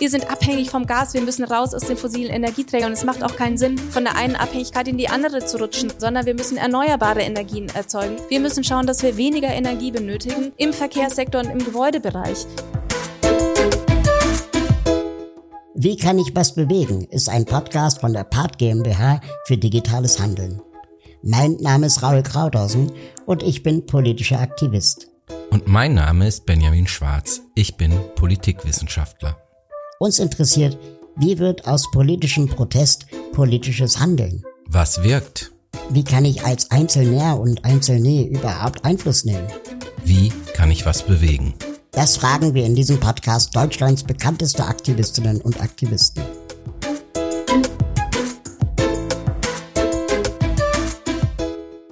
Wir sind abhängig vom Gas, wir müssen raus aus den fossilen Energieträgern. Und es macht auch keinen Sinn, von der einen Abhängigkeit in die andere zu rutschen, sondern wir müssen erneuerbare Energien erzeugen. Wir müssen schauen, dass wir weniger Energie benötigen im Verkehrssektor und im Gebäudebereich. Wie kann ich was bewegen? ist ein Podcast von der Part GmbH für digitales Handeln. Mein Name ist Raul Krauthausen und ich bin politischer Aktivist. Und mein Name ist Benjamin Schwarz. Ich bin Politikwissenschaftler. Uns interessiert, wie wird aus politischem Protest politisches Handeln? Was wirkt? Wie kann ich als Einzelner und Einzelne überhaupt Einfluss nehmen? Wie kann ich was bewegen? Das fragen wir in diesem Podcast Deutschlands bekannteste Aktivistinnen und Aktivisten.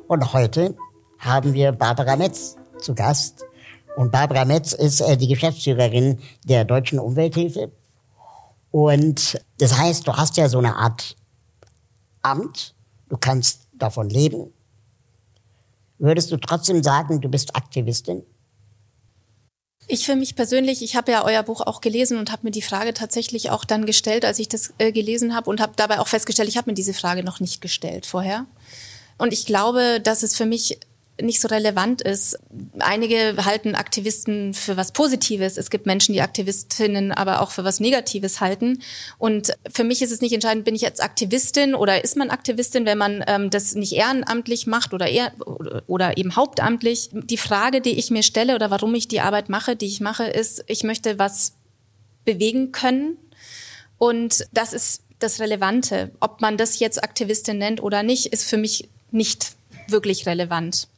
Und heute haben wir Barbara Metz zu Gast. Und Barbara Metz ist äh, die Geschäftsführerin der Deutschen Umwelthilfe. Und das heißt, du hast ja so eine Art Amt, du kannst davon leben. Würdest du trotzdem sagen, du bist Aktivistin? Ich für mich persönlich, ich habe ja euer Buch auch gelesen und habe mir die Frage tatsächlich auch dann gestellt, als ich das äh, gelesen habe und habe dabei auch festgestellt, ich habe mir diese Frage noch nicht gestellt vorher. Und ich glaube, dass es für mich nicht so relevant ist. Einige halten Aktivisten für was Positives. Es gibt Menschen, die Aktivistinnen aber auch für was Negatives halten. Und für mich ist es nicht entscheidend, bin ich jetzt Aktivistin oder ist man Aktivistin, wenn man ähm, das nicht ehrenamtlich macht oder, eher, oder eben hauptamtlich. Die Frage, die ich mir stelle oder warum ich die Arbeit mache, die ich mache, ist, ich möchte was bewegen können. Und das ist das Relevante. Ob man das jetzt Aktivistin nennt oder nicht, ist für mich nicht wirklich relevant.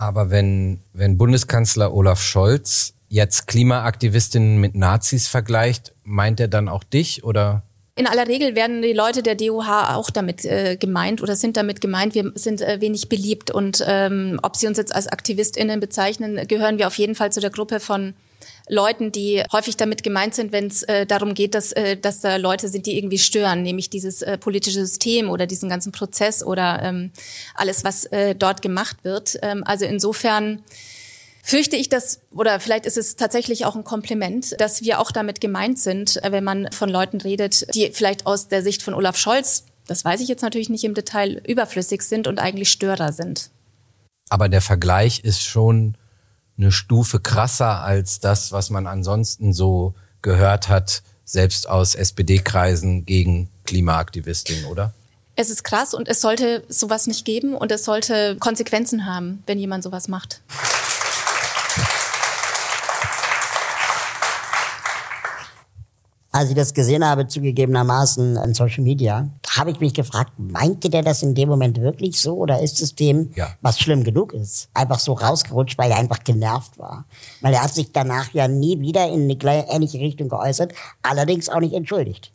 Aber wenn, wenn Bundeskanzler Olaf Scholz jetzt Klimaaktivistinnen mit Nazis vergleicht, meint er dann auch dich oder? In aller Regel werden die Leute der DUH auch damit äh, gemeint oder sind damit gemeint, wir sind äh, wenig beliebt. Und ähm, ob sie uns jetzt als AktivistInnen bezeichnen, gehören wir auf jeden Fall zu der Gruppe von Leuten, die häufig damit gemeint sind, wenn es äh, darum geht, dass, äh, dass da Leute sind, die irgendwie stören, nämlich dieses äh, politische System oder diesen ganzen Prozess oder ähm, alles, was äh, dort gemacht wird. Ähm, also insofern fürchte ich das, oder vielleicht ist es tatsächlich auch ein Kompliment, dass wir auch damit gemeint sind, äh, wenn man von Leuten redet, die vielleicht aus der Sicht von Olaf Scholz, das weiß ich jetzt natürlich nicht im Detail, überflüssig sind und eigentlich Störer sind. Aber der Vergleich ist schon eine Stufe krasser als das, was man ansonsten so gehört hat, selbst aus SPD-Kreisen gegen Klimaaktivistinnen, oder? Es ist krass und es sollte sowas nicht geben und es sollte Konsequenzen haben, wenn jemand sowas macht. Als ich das gesehen habe, zugegebenermaßen in Social Media, habe ich mich gefragt, meinte der das in dem Moment wirklich so oder ist es dem, ja. was schlimm genug ist, einfach so rausgerutscht, weil er einfach genervt war? Weil er hat sich danach ja nie wieder in eine ähnliche Richtung geäußert, allerdings auch nicht entschuldigt.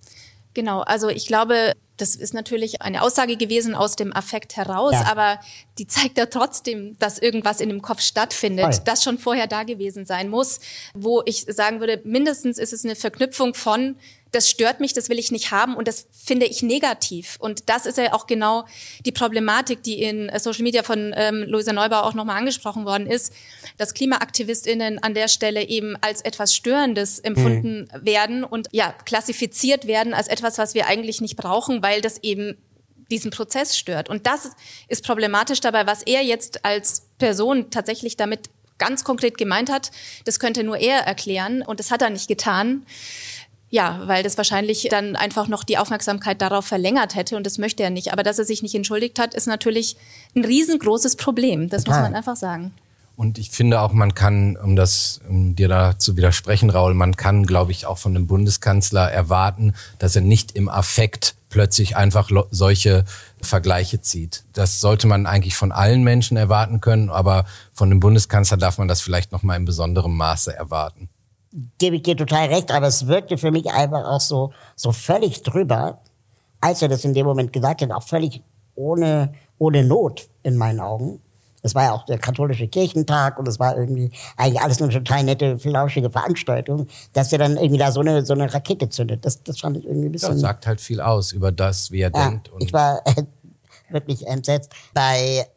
Genau, also ich glaube, das ist natürlich eine Aussage gewesen aus dem Affekt heraus, ja. aber die zeigt ja trotzdem, dass irgendwas in dem Kopf stattfindet, Voll. das schon vorher da gewesen sein muss, wo ich sagen würde, mindestens ist es eine Verknüpfung von das stört mich, das will ich nicht haben und das finde ich negativ. Und das ist ja auch genau die Problematik, die in äh, Social Media von ähm, Luisa Neubauer auch nochmal angesprochen worden ist, dass KlimaaktivistInnen an der Stelle eben als etwas Störendes empfunden mhm. werden und ja, klassifiziert werden als etwas, was wir eigentlich nicht brauchen, weil das eben diesen Prozess stört. Und das ist problematisch dabei, was er jetzt als Person tatsächlich damit ganz konkret gemeint hat. Das könnte nur er erklären und das hat er nicht getan. Ja, weil das wahrscheinlich dann einfach noch die Aufmerksamkeit darauf verlängert hätte und das möchte er nicht. Aber dass er sich nicht entschuldigt hat, ist natürlich ein riesengroßes Problem. Das Total. muss man einfach sagen. Und ich finde auch, man kann, um das, um dir da zu widersprechen, Raul, man kann, glaube ich, auch von dem Bundeskanzler erwarten, dass er nicht im Affekt plötzlich einfach solche Vergleiche zieht. Das sollte man eigentlich von allen Menschen erwarten können, aber von dem Bundeskanzler darf man das vielleicht noch mal in besonderem Maße erwarten gebe ich dir total recht, aber es wirkte für mich einfach auch so, so völlig drüber, als er das in dem Moment gesagt hat, auch völlig ohne, ohne Not in meinen Augen. Es war ja auch der katholische Kirchentag und es war irgendwie eigentlich alles eine total nette, flauschige Veranstaltung, dass er dann irgendwie da so eine, so eine Rakete zündet. Das, das fand ich irgendwie ein bisschen. Das sagt halt viel aus über das, wie er ja, denkt. Ich war äh, wirklich entsetzt. Bei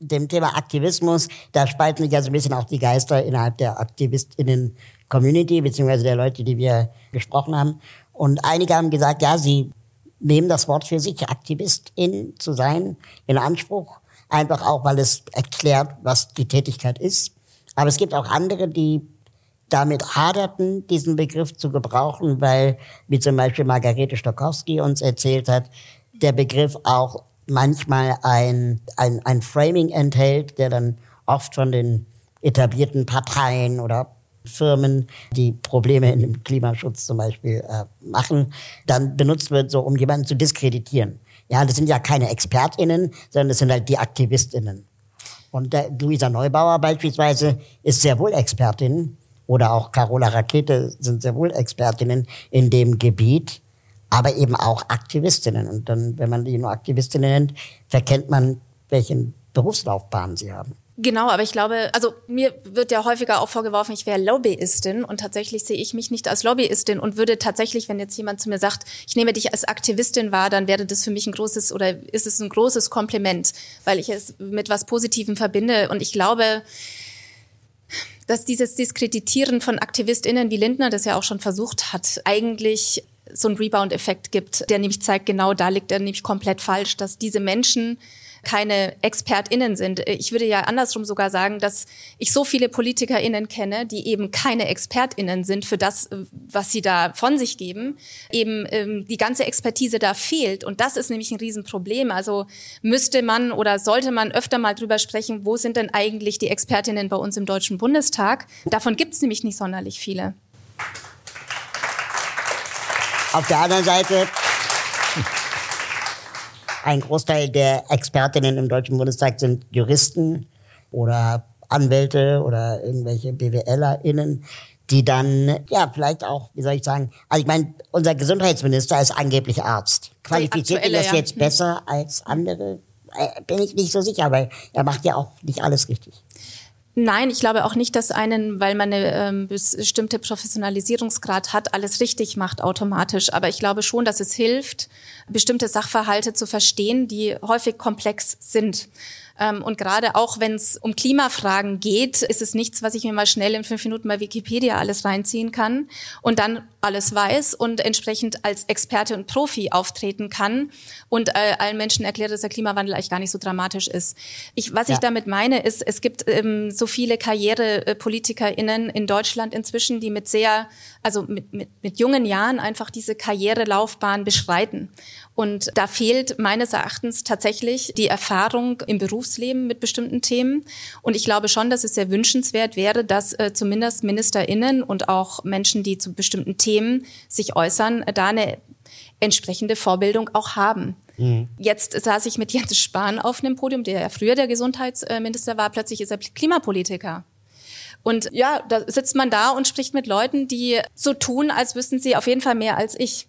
dem Thema Aktivismus, da spalten sich ja so ein bisschen auch die Geister innerhalb der AktivistInnen Community, beziehungsweise der Leute, die wir gesprochen haben. Und einige haben gesagt, ja, sie nehmen das Wort für sich, Aktivistin zu sein, in Anspruch. Einfach auch, weil es erklärt, was die Tätigkeit ist. Aber es gibt auch andere, die damit haderten, diesen Begriff zu gebrauchen, weil, wie zum Beispiel Margarete Stokowski uns erzählt hat, der Begriff auch manchmal ein, ein, ein Framing enthält, der dann oft von den etablierten Parteien oder Firmen, die Probleme im Klimaschutz zum Beispiel äh, machen, dann benutzt wird, so um jemanden zu diskreditieren. Ja, das sind ja keine ExpertInnen, sondern das sind halt die AktivistInnen. Und der Luisa Neubauer beispielsweise ist sehr wohl Expertin oder auch Carola Rakete sind sehr wohl Expertinnen in dem Gebiet, aber eben auch Aktivistinnen. Und dann, wenn man die nur Aktivistinnen nennt, verkennt man, welchen Berufslaufbahn sie haben. Genau, aber ich glaube, also mir wird ja häufiger auch vorgeworfen, ich wäre Lobbyistin und tatsächlich sehe ich mich nicht als Lobbyistin und würde tatsächlich, wenn jetzt jemand zu mir sagt, ich nehme dich als Aktivistin wahr, dann wäre das für mich ein großes oder ist es ein großes Kompliment, weil ich es mit was Positivem verbinde. Und ich glaube, dass dieses Diskreditieren von AktivistInnen, wie Lindner das ja auch schon versucht hat, eigentlich so einen Rebound-Effekt gibt, der nämlich zeigt, genau da liegt er nämlich komplett falsch, dass diese Menschen keine ExpertInnen sind. Ich würde ja andersrum sogar sagen, dass ich so viele PolitikerInnen kenne, die eben keine ExpertInnen sind für das, was sie da von sich geben. Eben ähm, die ganze Expertise da fehlt. Und das ist nämlich ein Riesenproblem. Also müsste man oder sollte man öfter mal drüber sprechen, wo sind denn eigentlich die ExpertInnen bei uns im Deutschen Bundestag? Davon gibt es nämlich nicht sonderlich viele. Auf der anderen Seite ein Großteil der Expertinnen im Deutschen Bundestag sind Juristen oder Anwälte oder irgendwelche BWLerInnen, die dann, ja, vielleicht auch, wie soll ich sagen, also ich meine, unser Gesundheitsminister ist angeblich Arzt. Qualifiziert ihn das ja. jetzt hm. besser als andere? Äh, bin ich nicht so sicher, weil er macht ja auch nicht alles richtig. Nein, ich glaube auch nicht, dass einen, weil man eine ähm, bestimmte Professionalisierungsgrad hat, alles richtig macht automatisch. Aber ich glaube schon, dass es hilft, bestimmte Sachverhalte zu verstehen, die häufig komplex sind. Ähm, und gerade auch, wenn es um Klimafragen geht, ist es nichts, was ich mir mal schnell in fünf Minuten bei Wikipedia alles reinziehen kann und dann alles weiß und entsprechend als Experte und Profi auftreten kann und äh, allen Menschen erklärt, dass der Klimawandel eigentlich gar nicht so dramatisch ist. Ich, was ja. ich damit meine, ist, es gibt ähm, so viele KarrierepolitikerInnen in Deutschland inzwischen, die mit sehr, also mit, mit, mit jungen Jahren einfach diese Karrierelaufbahn beschreiten. Und da fehlt meines Erachtens tatsächlich die Erfahrung im Berufsleben mit bestimmten Themen. Und ich glaube schon, dass es sehr wünschenswert wäre, dass äh, zumindest MinisterInnen und auch Menschen, die zu bestimmten Themen sich äußern, äh, da eine entsprechende Vorbildung auch haben. Mhm. Jetzt saß ich mit Jens Spahn auf einem Podium, der ja früher der Gesundheitsminister war, plötzlich ist er Klimapolitiker. Und ja, da sitzt man da und spricht mit Leuten, die so tun, als wüssten sie auf jeden Fall mehr als ich.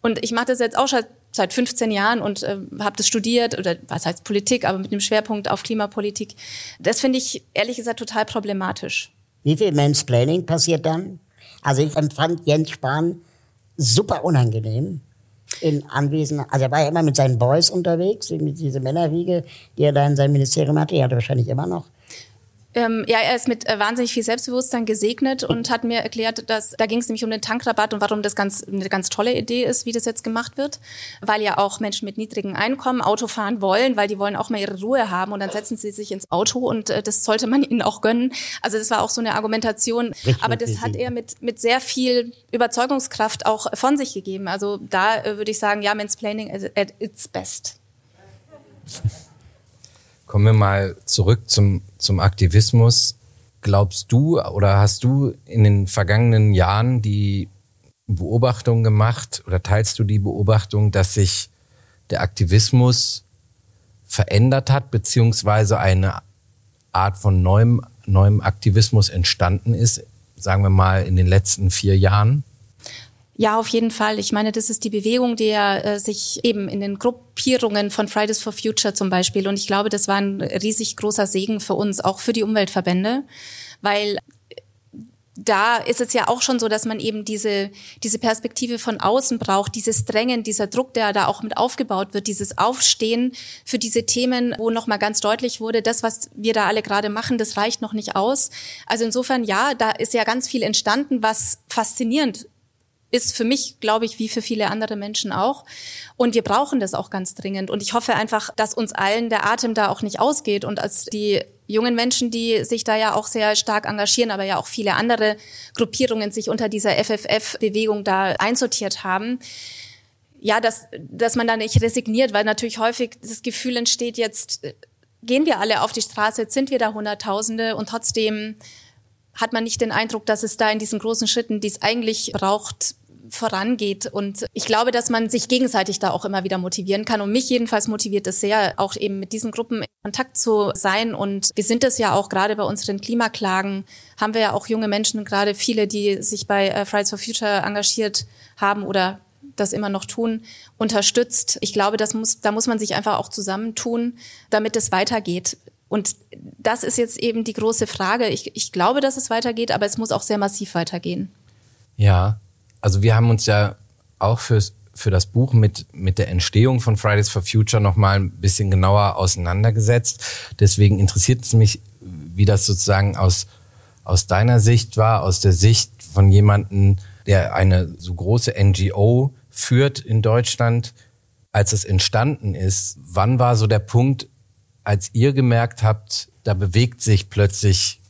Und ich mache das jetzt auch schon seit 15 Jahren und äh, habe das studiert oder was heißt Politik, aber mit dem Schwerpunkt auf Klimapolitik. Das finde ich ehrlich gesagt total problematisch. Wie viel Mansplaining passiert dann? Also ich empfand Jens Spahn super unangenehm in Anwesen. Also er war ja immer mit seinen Boys unterwegs, mit dieser Männerwiege, die er da in seinem Ministerium hatte. Er wahrscheinlich immer noch. Ähm, ja, er ist mit äh, wahnsinnig viel Selbstbewusstsein gesegnet und hat mir erklärt, dass da ging es nämlich um den Tankrabatt und warum das ganz eine ganz tolle Idee ist, wie das jetzt gemacht wird, weil ja auch Menschen mit niedrigen Einkommen Auto fahren wollen, weil die wollen auch mal ihre Ruhe haben und dann setzen sie sich ins Auto und äh, das sollte man ihnen auch gönnen. Also das war auch so eine Argumentation, Richtig aber das hat er mit mit sehr viel Überzeugungskraft auch von sich gegeben. Also da äh, würde ich sagen, ja, Mansplaining at its best. Kommen wir mal zurück zum, zum Aktivismus. Glaubst du oder hast du in den vergangenen Jahren die Beobachtung gemacht oder teilst du die Beobachtung, dass sich der Aktivismus verändert hat, beziehungsweise eine Art von neuem, neuem Aktivismus entstanden ist, sagen wir mal in den letzten vier Jahren? Ja, auf jeden Fall. Ich meine, das ist die Bewegung, die ja äh, sich eben in den Gruppierungen von Fridays for Future zum Beispiel. Und ich glaube, das war ein riesig großer Segen für uns, auch für die Umweltverbände, weil da ist es ja auch schon so, dass man eben diese, diese Perspektive von außen braucht, dieses Drängen, dieser Druck, der da auch mit aufgebaut wird, dieses Aufstehen für diese Themen, wo nochmal ganz deutlich wurde, das, was wir da alle gerade machen, das reicht noch nicht aus. Also insofern, ja, da ist ja ganz viel entstanden, was faszinierend ist für mich, glaube ich, wie für viele andere Menschen auch. Und wir brauchen das auch ganz dringend. Und ich hoffe einfach, dass uns allen der Atem da auch nicht ausgeht und als die jungen Menschen, die sich da ja auch sehr stark engagieren, aber ja auch viele andere Gruppierungen sich unter dieser FFF-Bewegung da einsortiert haben. Ja, dass, dass man da nicht resigniert, weil natürlich häufig das Gefühl entsteht, jetzt gehen wir alle auf die Straße, jetzt sind wir da Hunderttausende und trotzdem hat man nicht den Eindruck, dass es da in diesen großen Schritten, die es eigentlich braucht, vorangeht. Und ich glaube, dass man sich gegenseitig da auch immer wieder motivieren kann. Und mich jedenfalls motiviert es sehr, auch eben mit diesen Gruppen in Kontakt zu sein. Und wir sind es ja auch gerade bei unseren Klimaklagen, haben wir ja auch junge Menschen, gerade viele, die sich bei äh, Fridays for Future engagiert haben oder das immer noch tun, unterstützt. Ich glaube, das muss, da muss man sich einfach auch zusammentun, damit es weitergeht. Und das ist jetzt eben die große Frage. Ich, ich glaube, dass es weitergeht, aber es muss auch sehr massiv weitergehen. Ja, also wir haben uns ja auch fürs, für das Buch mit, mit der Entstehung von Fridays for Future nochmal ein bisschen genauer auseinandergesetzt. Deswegen interessiert es mich, wie das sozusagen aus, aus deiner Sicht war, aus der Sicht von jemandem, der eine so große NGO führt in Deutschland, als es entstanden ist. Wann war so der Punkt, als ihr gemerkt habt, da bewegt sich plötzlich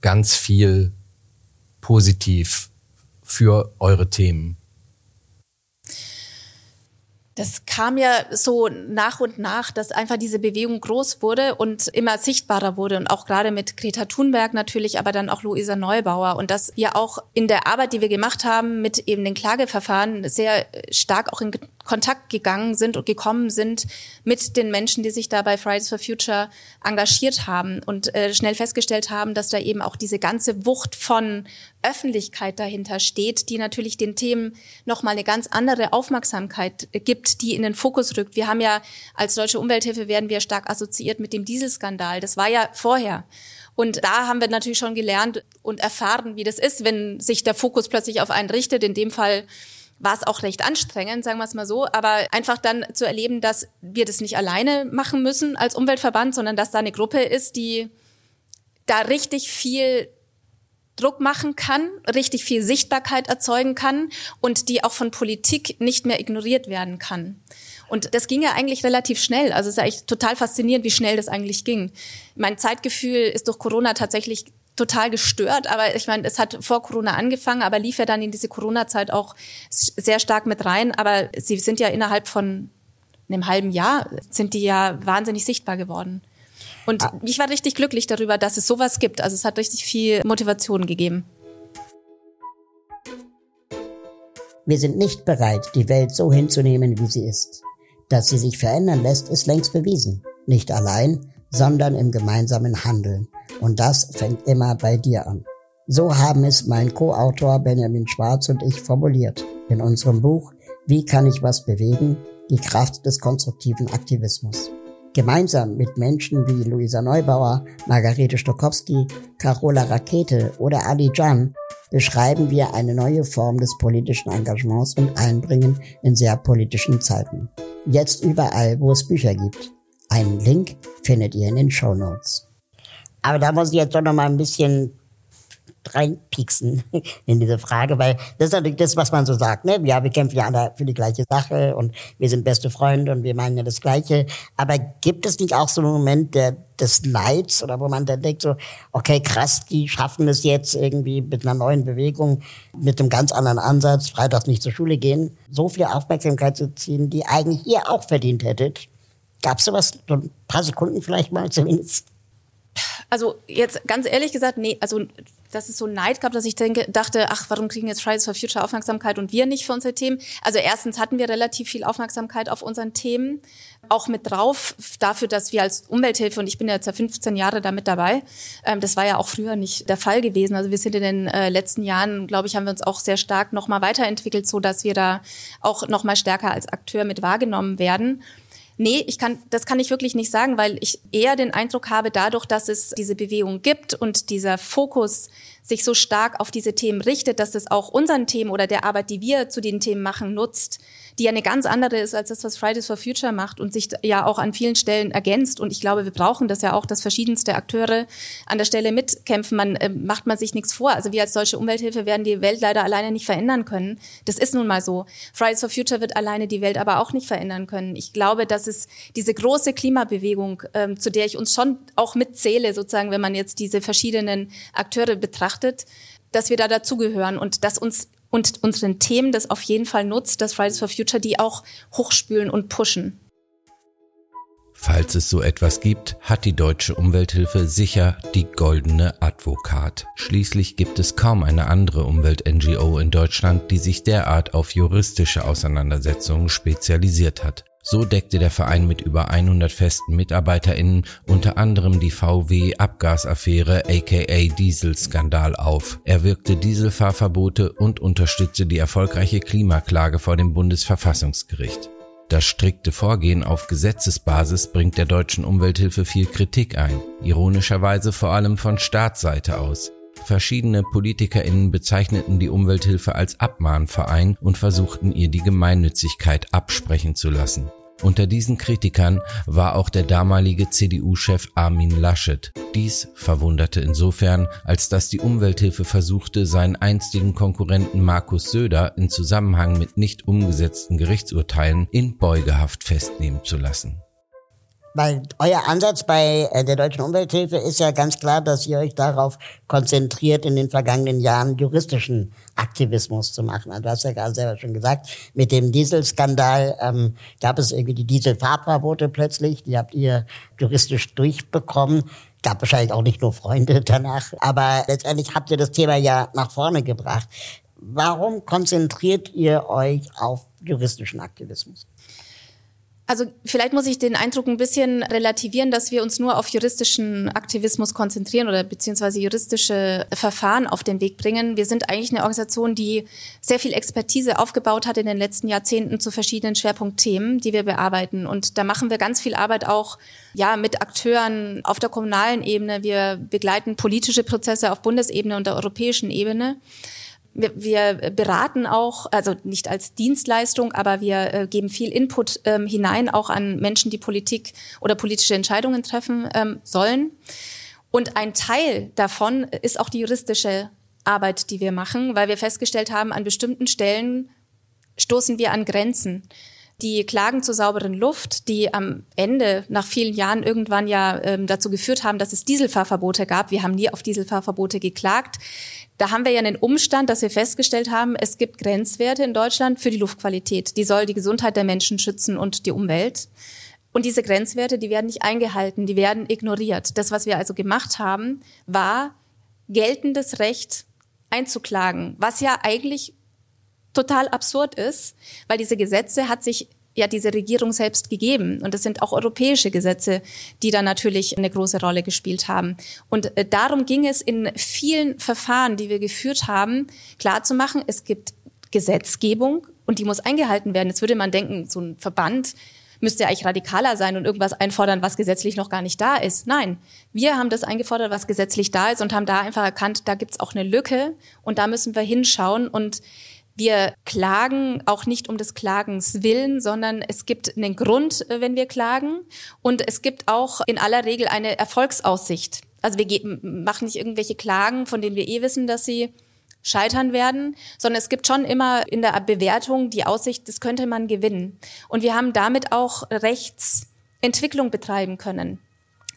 ganz viel positiv für eure Themen? Das kam ja so nach und nach, dass einfach diese Bewegung groß wurde und immer sichtbarer wurde und auch gerade mit Greta Thunberg natürlich, aber dann auch Luisa Neubauer und dass wir auch in der Arbeit, die wir gemacht haben mit eben den Klageverfahren sehr stark auch in Kontakt gegangen sind und gekommen sind mit den Menschen, die sich da bei Fridays for Future engagiert haben und äh, schnell festgestellt haben, dass da eben auch diese ganze Wucht von Öffentlichkeit dahinter steht, die natürlich den Themen nochmal eine ganz andere Aufmerksamkeit gibt, die in den Fokus rückt. Wir haben ja als Deutsche Umwelthilfe werden wir stark assoziiert mit dem Dieselskandal. Das war ja vorher. Und da haben wir natürlich schon gelernt und erfahren, wie das ist, wenn sich der Fokus plötzlich auf einen richtet. In dem Fall war es auch recht anstrengend, sagen wir es mal so, aber einfach dann zu erleben, dass wir das nicht alleine machen müssen als Umweltverband, sondern dass da eine Gruppe ist, die da richtig viel Druck machen kann, richtig viel Sichtbarkeit erzeugen kann und die auch von Politik nicht mehr ignoriert werden kann. Und das ging ja eigentlich relativ schnell. Also es ist eigentlich total faszinierend, wie schnell das eigentlich ging. Mein Zeitgefühl ist durch Corona tatsächlich total gestört. Aber ich meine, es hat vor Corona angefangen, aber lief ja dann in diese Corona-Zeit auch sehr stark mit rein. Aber sie sind ja innerhalb von einem halben Jahr, sind die ja wahnsinnig sichtbar geworden. Und ah. ich war richtig glücklich darüber, dass es sowas gibt. Also es hat richtig viel Motivation gegeben. Wir sind nicht bereit, die Welt so hinzunehmen, wie sie ist. Dass sie sich verändern lässt, ist längst bewiesen. Nicht allein, sondern im gemeinsamen Handeln. Und das fängt immer bei dir an. So haben es mein Co-Autor Benjamin Schwarz und ich formuliert in unserem Buch Wie kann ich was bewegen? Die Kraft des konstruktiven Aktivismus. Gemeinsam mit Menschen wie Luisa Neubauer, Margarete Stokowski, Carola Rakete oder Ali Jan beschreiben wir eine neue Form des politischen Engagements und Einbringen in sehr politischen Zeiten. Jetzt überall, wo es Bücher gibt. Einen Link findet ihr in den Show Notes. Aber da muss ich jetzt doch noch mal ein bisschen reinpieksen in diese Frage, weil das ist natürlich das, was man so sagt. Ne? Ja, wir kämpfen ja alle für die gleiche Sache und wir sind beste Freunde und wir meinen ja das Gleiche. Aber gibt es nicht auch so einen Moment der, des Neids oder wo man dann denkt so, okay, krass, die schaffen es jetzt irgendwie mit einer neuen Bewegung, mit einem ganz anderen Ansatz, freitags nicht zur Schule gehen, so viel Aufmerksamkeit zu ziehen, die eigentlich ihr auch verdient hättet. Gab es sowas, so ein paar Sekunden vielleicht mal zumindest? Also jetzt ganz ehrlich gesagt, nee, also dass es so Neid gab, dass ich denke, dachte, ach, warum kriegen jetzt Fridays for Future Aufmerksamkeit und wir nicht für unsere Themen? Also erstens hatten wir relativ viel Aufmerksamkeit auf unseren Themen, auch mit drauf dafür, dass wir als Umwelthilfe, und ich bin jetzt ja 15 Jahre damit dabei, ähm, das war ja auch früher nicht der Fall gewesen. Also wir sind in den äh, letzten Jahren, glaube ich, haben wir uns auch sehr stark nochmal weiterentwickelt, so dass wir da auch nochmal stärker als Akteur mit wahrgenommen werden. Nee, ich kann, das kann ich wirklich nicht sagen, weil ich eher den Eindruck habe, dadurch, dass es diese Bewegung gibt und dieser Fokus sich so stark auf diese Themen richtet, dass es auch unseren Themen oder der Arbeit, die wir zu den Themen machen, nutzt, die ja eine ganz andere ist als das, was Fridays for Future macht und sich ja auch an vielen Stellen ergänzt. Und ich glaube, wir brauchen das ja auch, dass verschiedenste Akteure an der Stelle mitkämpfen. Man äh, macht man sich nichts vor. Also wir als Deutsche Umwelthilfe werden die Welt leider alleine nicht verändern können. Das ist nun mal so. Fridays for Future wird alleine die Welt aber auch nicht verändern können. Ich glaube, dass es diese große Klimabewegung, ähm, zu der ich uns schon auch mitzähle, sozusagen, wenn man jetzt diese verschiedenen Akteure betrachtet, dass wir da dazugehören und dass uns und unseren Themen das auf jeden Fall nutzt, dass Fridays for Future die auch hochspülen und pushen. Falls es so etwas gibt, hat die deutsche Umwelthilfe sicher die goldene Advokat. Schließlich gibt es kaum eine andere Umwelt-NGO in Deutschland, die sich derart auf juristische Auseinandersetzungen spezialisiert hat. So deckte der Verein mit über 100 festen MitarbeiterInnen unter anderem die VW-Abgasaffäre aka Dieselskandal auf. Er wirkte Dieselfahrverbote und unterstützte die erfolgreiche Klimaklage vor dem Bundesverfassungsgericht. Das strikte Vorgehen auf Gesetzesbasis bringt der deutschen Umwelthilfe viel Kritik ein, ironischerweise vor allem von Staatsseite aus. Verschiedene PolitikerInnen bezeichneten die Umwelthilfe als Abmahnverein und versuchten ihr die Gemeinnützigkeit absprechen zu lassen. Unter diesen Kritikern war auch der damalige CDU-Chef Armin Laschet. Dies verwunderte insofern, als dass die Umwelthilfe versuchte, seinen einstigen Konkurrenten Markus Söder in Zusammenhang mit nicht umgesetzten Gerichtsurteilen in Beugehaft festnehmen zu lassen. Weil euer Ansatz bei äh, der Deutschen Umwelthilfe ist ja ganz klar, dass ihr euch darauf konzentriert, in den vergangenen Jahren juristischen Aktivismus zu machen. Also du hast ja gerade selber schon gesagt, mit dem Dieselskandal ähm, gab es irgendwie die Dieselfahrverbote plötzlich, die habt ihr juristisch durchbekommen. Gab wahrscheinlich auch nicht nur Freunde danach, aber letztendlich habt ihr das Thema ja nach vorne gebracht. Warum konzentriert ihr euch auf juristischen Aktivismus? Also vielleicht muss ich den Eindruck ein bisschen relativieren, dass wir uns nur auf juristischen Aktivismus konzentrieren oder beziehungsweise juristische Verfahren auf den Weg bringen. Wir sind eigentlich eine Organisation, die sehr viel Expertise aufgebaut hat in den letzten Jahrzehnten zu verschiedenen Schwerpunktthemen, die wir bearbeiten. Und da machen wir ganz viel Arbeit auch ja mit Akteuren auf der kommunalen Ebene. Wir begleiten politische Prozesse auf Bundesebene und der europäischen Ebene. Wir, wir beraten auch, also nicht als Dienstleistung, aber wir äh, geben viel Input ähm, hinein, auch an Menschen, die Politik oder politische Entscheidungen treffen ähm, sollen. Und ein Teil davon ist auch die juristische Arbeit, die wir machen, weil wir festgestellt haben, an bestimmten Stellen stoßen wir an Grenzen. Die Klagen zur sauberen Luft, die am Ende nach vielen Jahren irgendwann ja ähm, dazu geführt haben, dass es Dieselfahrverbote gab. Wir haben nie auf Dieselfahrverbote geklagt. Da haben wir ja einen Umstand, dass wir festgestellt haben, es gibt Grenzwerte in Deutschland für die Luftqualität. Die soll die Gesundheit der Menschen schützen und die Umwelt. Und diese Grenzwerte, die werden nicht eingehalten, die werden ignoriert. Das, was wir also gemacht haben, war geltendes Recht einzuklagen, was ja eigentlich total absurd ist, weil diese Gesetze hat sich ja diese Regierung selbst gegeben. Und es sind auch europäische Gesetze, die da natürlich eine große Rolle gespielt haben. Und äh, darum ging es in vielen Verfahren, die wir geführt haben, klarzumachen, es gibt Gesetzgebung und die muss eingehalten werden. Jetzt würde man denken, so ein Verband müsste eigentlich radikaler sein und irgendwas einfordern, was gesetzlich noch gar nicht da ist. Nein, wir haben das eingefordert, was gesetzlich da ist und haben da einfach erkannt, da gibt's auch eine Lücke und da müssen wir hinschauen und wir klagen auch nicht um des Klagens willen, sondern es gibt einen Grund, äh, wenn wir klagen. Und es gibt auch in aller Regel eine Erfolgsaussicht. Also wir machen nicht irgendwelche Klagen, von denen wir eh wissen, dass sie scheitern werden, sondern es gibt schon immer in der Bewertung die Aussicht, das könnte man gewinnen. Und wir haben damit auch Rechtsentwicklung betreiben können.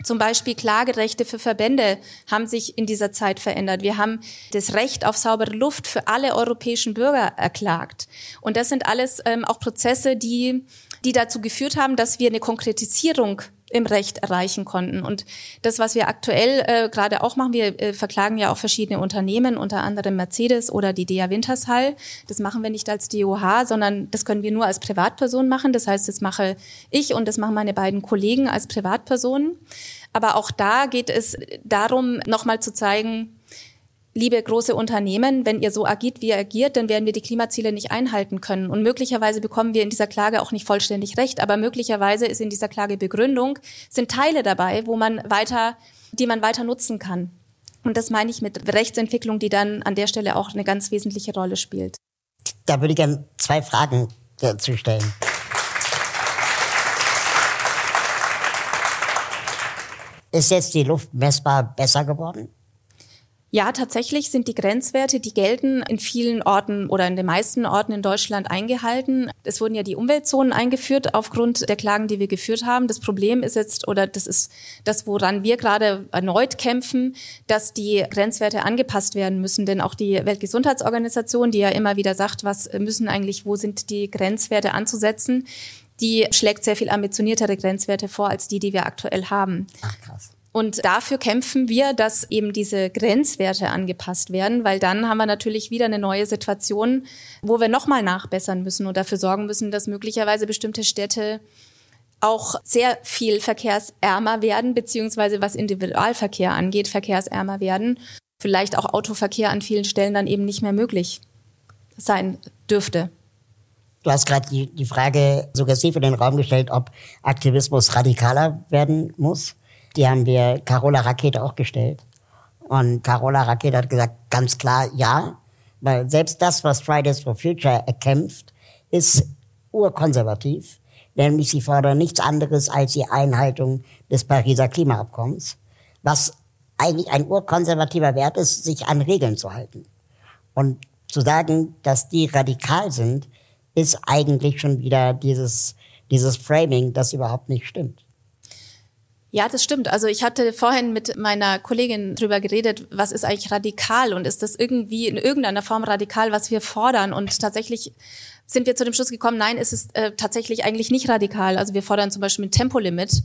Zum Beispiel Klagerechte für Verbände haben sich in dieser Zeit verändert. Wir haben das Recht auf saubere Luft für alle europäischen Bürger erklagt. Und das sind alles ähm, auch Prozesse, die, die dazu geführt haben, dass wir eine Konkretisierung im Recht erreichen konnten. Und das, was wir aktuell äh, gerade auch machen, wir äh, verklagen ja auch verschiedene Unternehmen, unter anderem Mercedes oder die DEA Wintershall. Das machen wir nicht als DOH, sondern das können wir nur als Privatperson machen. Das heißt, das mache ich und das machen meine beiden Kollegen als Privatpersonen. Aber auch da geht es darum, nochmal zu zeigen, liebe große Unternehmen, wenn ihr so agiert, wie ihr agiert, dann werden wir die Klimaziele nicht einhalten können. Und möglicherweise bekommen wir in dieser Klage auch nicht vollständig recht, aber möglicherweise ist in dieser Klage Begründung, sind Teile dabei, wo man weiter, die man weiter nutzen kann. Und das meine ich mit Rechtsentwicklung, die dann an der Stelle auch eine ganz wesentliche Rolle spielt. Da würde ich gerne zwei Fragen dazu stellen. Ist jetzt die Luft messbar besser geworden? Ja, tatsächlich sind die Grenzwerte, die gelten in vielen Orten oder in den meisten Orten in Deutschland eingehalten. Es wurden ja die Umweltzonen eingeführt aufgrund der Klagen, die wir geführt haben. Das Problem ist jetzt, oder das ist das, woran wir gerade erneut kämpfen, dass die Grenzwerte angepasst werden müssen. Denn auch die Weltgesundheitsorganisation, die ja immer wieder sagt, was müssen eigentlich, wo sind die Grenzwerte anzusetzen, die schlägt sehr viel ambitioniertere Grenzwerte vor als die, die wir aktuell haben. Ach krass. Und dafür kämpfen wir, dass eben diese Grenzwerte angepasst werden, weil dann haben wir natürlich wieder eine neue Situation, wo wir nochmal nachbessern müssen und dafür sorgen müssen, dass möglicherweise bestimmte Städte auch sehr viel verkehrsärmer werden, beziehungsweise was Individualverkehr angeht, verkehrsärmer werden. Vielleicht auch Autoverkehr an vielen Stellen dann eben nicht mehr möglich sein dürfte. Du hast gerade die, die Frage suggestiv in den Raum gestellt, ob Aktivismus radikaler werden muss. Die haben wir Carola Rakete auch gestellt. Und Carola Rakete hat gesagt, ganz klar ja, weil selbst das, was Fridays for Future erkämpft, ist urkonservativ. Nämlich sie fordern nichts anderes als die Einhaltung des Pariser Klimaabkommens, was eigentlich ein urkonservativer Wert ist, sich an Regeln zu halten. Und zu sagen, dass die radikal sind, ist eigentlich schon wieder dieses, dieses Framing, das überhaupt nicht stimmt. Ja, das stimmt. Also ich hatte vorhin mit meiner Kollegin drüber geredet, was ist eigentlich radikal und ist das irgendwie in irgendeiner Form radikal, was wir fordern? Und tatsächlich sind wir zu dem Schluss gekommen, nein, es ist äh, tatsächlich eigentlich nicht radikal. Also wir fordern zum Beispiel ein Tempolimit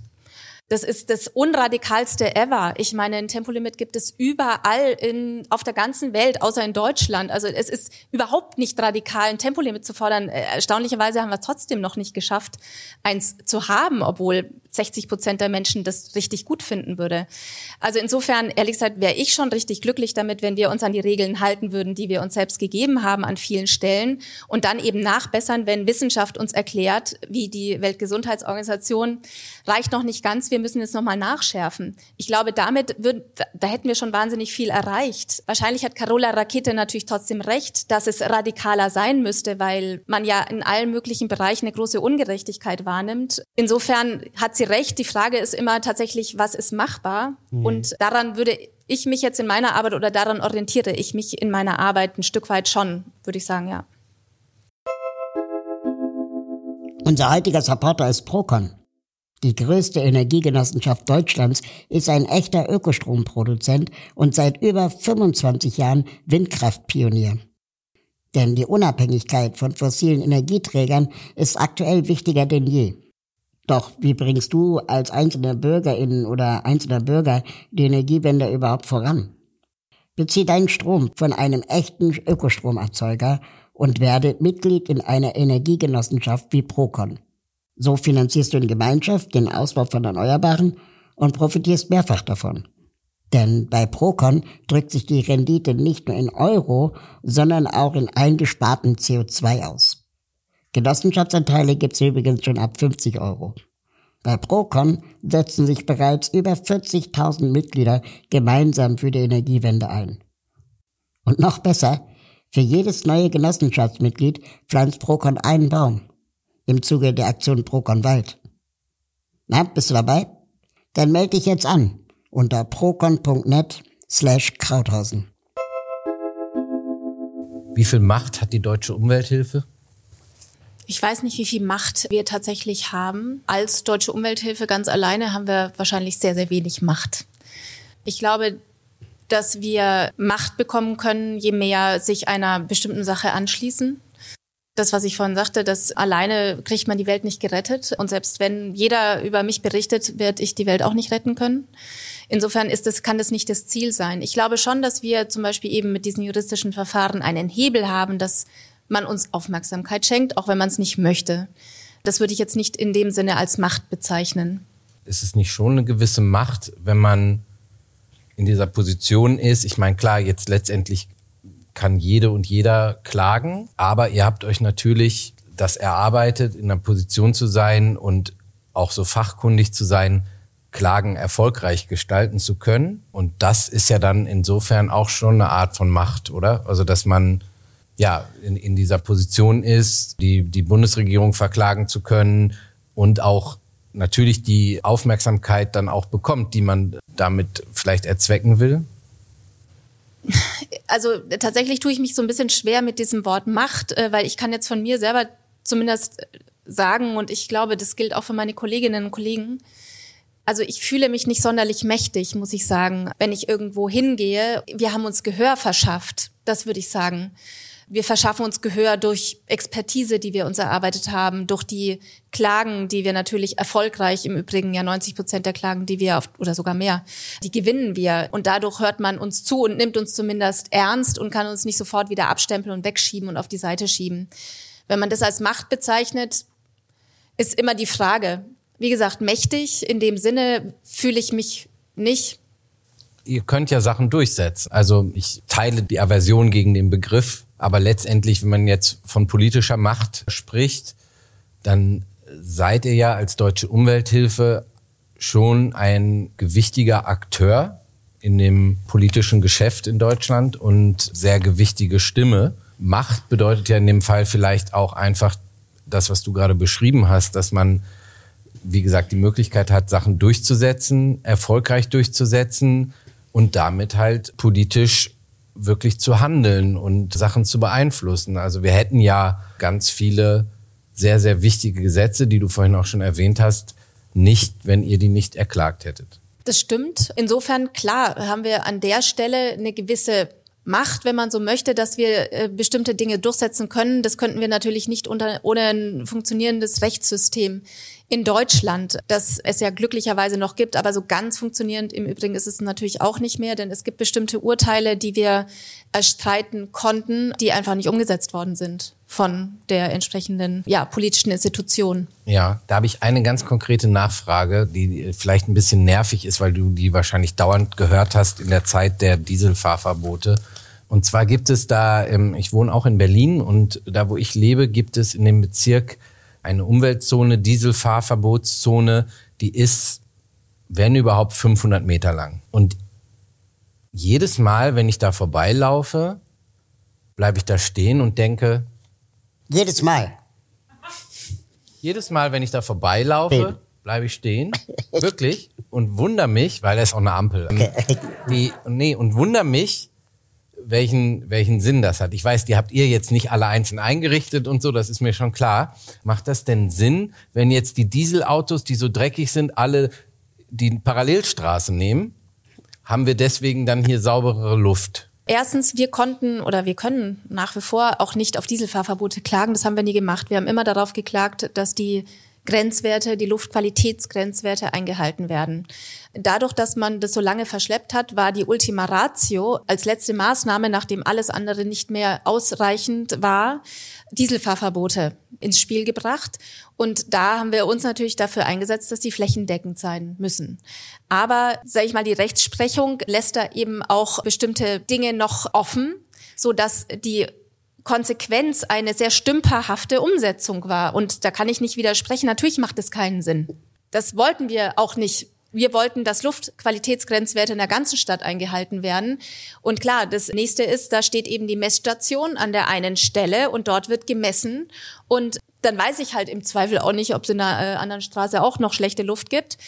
das ist das unradikalste ever. Ich meine, ein Tempolimit gibt es überall in, auf der ganzen Welt, außer in Deutschland. Also es ist überhaupt nicht radikal, ein Tempolimit zu fordern. Äh, erstaunlicherweise haben wir es trotzdem noch nicht geschafft, eins zu haben, obwohl 60 Prozent der Menschen das richtig gut finden würde. Also insofern, ehrlich gesagt, wäre ich schon richtig glücklich damit, wenn wir uns an die Regeln halten würden, die wir uns selbst gegeben haben an vielen Stellen und dann eben nachbessern, wenn Wissenschaft uns erklärt, wie die Weltgesundheitsorganisation reicht noch nicht ganz wir müssen jetzt nochmal nachschärfen. Ich glaube, damit würd, da hätten wir schon wahnsinnig viel erreicht. Wahrscheinlich hat Carola Rakete natürlich trotzdem recht, dass es radikaler sein müsste, weil man ja in allen möglichen Bereichen eine große Ungerechtigkeit wahrnimmt. Insofern hat sie recht. Die Frage ist immer tatsächlich, was ist machbar? Mhm. Und daran würde ich mich jetzt in meiner Arbeit oder daran orientiere ich mich in meiner Arbeit ein Stück weit schon, würde ich sagen, ja. Unser heutiger Supporter ist Procon. Die größte Energiegenossenschaft Deutschlands ist ein echter Ökostromproduzent und seit über 25 Jahren Windkraftpionier. Denn die Unabhängigkeit von fossilen Energieträgern ist aktuell wichtiger denn je. Doch wie bringst du als einzelne Bürgerin oder einzelner Bürger die Energiewende überhaupt voran? Bezieh deinen Strom von einem echten Ökostromerzeuger und werde Mitglied in einer Energiegenossenschaft wie Procon. So finanzierst du in Gemeinschaft den Ausbau von Erneuerbaren und profitierst mehrfach davon. Denn bei Procon drückt sich die Rendite nicht nur in Euro, sondern auch in eingesparten CO2 aus. Genossenschaftsanteile gibt's übrigens schon ab 50 Euro. Bei Procon setzen sich bereits über 40.000 Mitglieder gemeinsam für die Energiewende ein. Und noch besser, für jedes neue Genossenschaftsmitglied pflanzt Procon einen Baum im Zuge der Aktion Procon Wald. Na, bist du dabei? Dann melde dich jetzt an unter procon.net slash Krauthausen. Wie viel Macht hat die deutsche Umwelthilfe? Ich weiß nicht, wie viel Macht wir tatsächlich haben. Als deutsche Umwelthilfe ganz alleine haben wir wahrscheinlich sehr, sehr wenig Macht. Ich glaube, dass wir Macht bekommen können, je mehr sich einer bestimmten Sache anschließen das, was ich vorhin sagte, dass alleine kriegt man die Welt nicht gerettet. Und selbst wenn jeder über mich berichtet, wird ich die Welt auch nicht retten können. Insofern ist das, kann das nicht das Ziel sein. Ich glaube schon, dass wir zum Beispiel eben mit diesen juristischen Verfahren einen Hebel haben, dass man uns Aufmerksamkeit schenkt, auch wenn man es nicht möchte. Das würde ich jetzt nicht in dem Sinne als Macht bezeichnen. Ist es nicht schon eine gewisse Macht, wenn man in dieser Position ist? Ich meine, klar, jetzt letztendlich kann jede und jeder klagen, aber ihr habt euch natürlich das erarbeitet, in einer Position zu sein und auch so fachkundig zu sein, Klagen erfolgreich gestalten zu können. Und das ist ja dann insofern auch schon eine Art von Macht, oder? Also, dass man ja in, in dieser Position ist, die, die Bundesregierung verklagen zu können und auch natürlich die Aufmerksamkeit dann auch bekommt, die man damit vielleicht erzwecken will? Also tatsächlich tue ich mich so ein bisschen schwer mit diesem Wort Macht, äh, weil ich kann jetzt von mir selber zumindest sagen und ich glaube, das gilt auch für meine Kolleginnen und Kollegen. Also ich fühle mich nicht sonderlich mächtig, muss ich sagen, wenn ich irgendwo hingehe. Wir haben uns Gehör verschafft, das würde ich sagen. Wir verschaffen uns Gehör durch Expertise, die wir uns erarbeitet haben, durch die Klagen, die wir natürlich erfolgreich, im Übrigen ja 90 Prozent der Klagen, die wir auf, oder sogar mehr, die gewinnen wir. Und dadurch hört man uns zu und nimmt uns zumindest ernst und kann uns nicht sofort wieder abstempeln und wegschieben und auf die Seite schieben. Wenn man das als Macht bezeichnet, ist immer die Frage. Wie gesagt, mächtig in dem Sinne fühle ich mich nicht. Ihr könnt ja Sachen durchsetzen. Also ich teile die Aversion gegen den Begriff aber letztendlich, wenn man jetzt von politischer Macht spricht, dann seid ihr ja als deutsche Umwelthilfe schon ein gewichtiger Akteur in dem politischen Geschäft in Deutschland und sehr gewichtige Stimme. Macht bedeutet ja in dem Fall vielleicht auch einfach das, was du gerade beschrieben hast, dass man, wie gesagt, die Möglichkeit hat, Sachen durchzusetzen, erfolgreich durchzusetzen und damit halt politisch wirklich zu handeln und Sachen zu beeinflussen. Also wir hätten ja ganz viele sehr, sehr wichtige Gesetze, die du vorhin auch schon erwähnt hast, nicht, wenn ihr die nicht erklagt hättet. Das stimmt. Insofern, klar, haben wir an der Stelle eine gewisse Macht, wenn man so möchte, dass wir äh, bestimmte Dinge durchsetzen können. Das könnten wir natürlich nicht unter, ohne ein funktionierendes Rechtssystem in Deutschland, das es ja glücklicherweise noch gibt, aber so ganz funktionierend im Übrigen ist es natürlich auch nicht mehr, denn es gibt bestimmte Urteile, die wir erstreiten konnten, die einfach nicht umgesetzt worden sind von der entsprechenden ja, politischen Institution. Ja, da habe ich eine ganz konkrete Nachfrage, die vielleicht ein bisschen nervig ist, weil du die wahrscheinlich dauernd gehört hast in der Zeit der Dieselfahrverbote. Und zwar gibt es da, ich wohne auch in Berlin und da, wo ich lebe, gibt es in dem Bezirk eine Umweltzone, Dieselfahrverbotszone, die ist, wenn überhaupt, 500 Meter lang. Und jedes Mal, wenn ich da vorbeilaufe, bleibe ich da stehen und denke. Jedes Mal. Jedes Mal, wenn ich da vorbeilaufe, bleibe ich stehen. Wirklich. Und wundere mich, weil da ist auch eine Ampel. Okay. Die, nee, und wundere mich, welchen, welchen Sinn das hat. Ich weiß, die habt ihr jetzt nicht alle einzeln eingerichtet und so, das ist mir schon klar. Macht das denn Sinn, wenn jetzt die Dieselautos, die so dreckig sind, alle die Parallelstraße nehmen? Haben wir deswegen dann hier sauberere Luft? Erstens, wir konnten oder wir können nach wie vor auch nicht auf Dieselfahrverbote klagen. Das haben wir nie gemacht. Wir haben immer darauf geklagt, dass die Grenzwerte, die Luftqualitätsgrenzwerte eingehalten werden. Dadurch, dass man das so lange verschleppt hat, war die Ultima Ratio als letzte Maßnahme, nachdem alles andere nicht mehr ausreichend war, Dieselfahrverbote ins Spiel gebracht. Und da haben wir uns natürlich dafür eingesetzt, dass die flächendeckend sein müssen. Aber, sage ich mal, die Rechtsprechung lässt da eben auch bestimmte Dinge noch offen, so dass die Konsequenz eine sehr stümperhafte Umsetzung war. Und da kann ich nicht widersprechen. Natürlich macht es keinen Sinn. Das wollten wir auch nicht. Wir wollten, dass Luftqualitätsgrenzwerte in der ganzen Stadt eingehalten werden. Und klar, das nächste ist, da steht eben die Messstation an der einen Stelle und dort wird gemessen. Und dann weiß ich halt im Zweifel auch nicht, ob es in einer äh, anderen Straße auch noch schlechte Luft gibt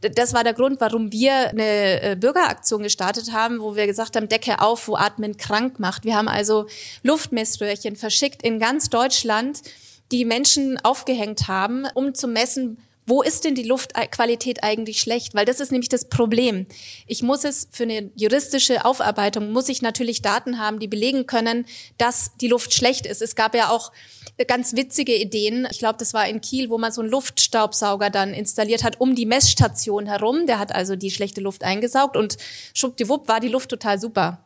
das war der Grund, warum wir eine äh, Bürgeraktion gestartet haben, wo wir gesagt haben, Decke auf, wo Atmen krank macht. Wir haben also Luftmessröhrchen verschickt in ganz Deutschland, die Menschen aufgehängt haben, um zu messen, wo ist denn die Luftqualität eigentlich schlecht? Weil das ist nämlich das Problem. Ich muss es für eine juristische Aufarbeitung, muss ich natürlich Daten haben, die belegen können, dass die Luft schlecht ist. Es gab ja auch ganz witzige Ideen. Ich glaube, das war in Kiel, wo man so einen Luftstaubsauger dann installiert hat um die Messstation herum. Der hat also die schlechte Luft eingesaugt und schwuppdiwupp war die Luft total super.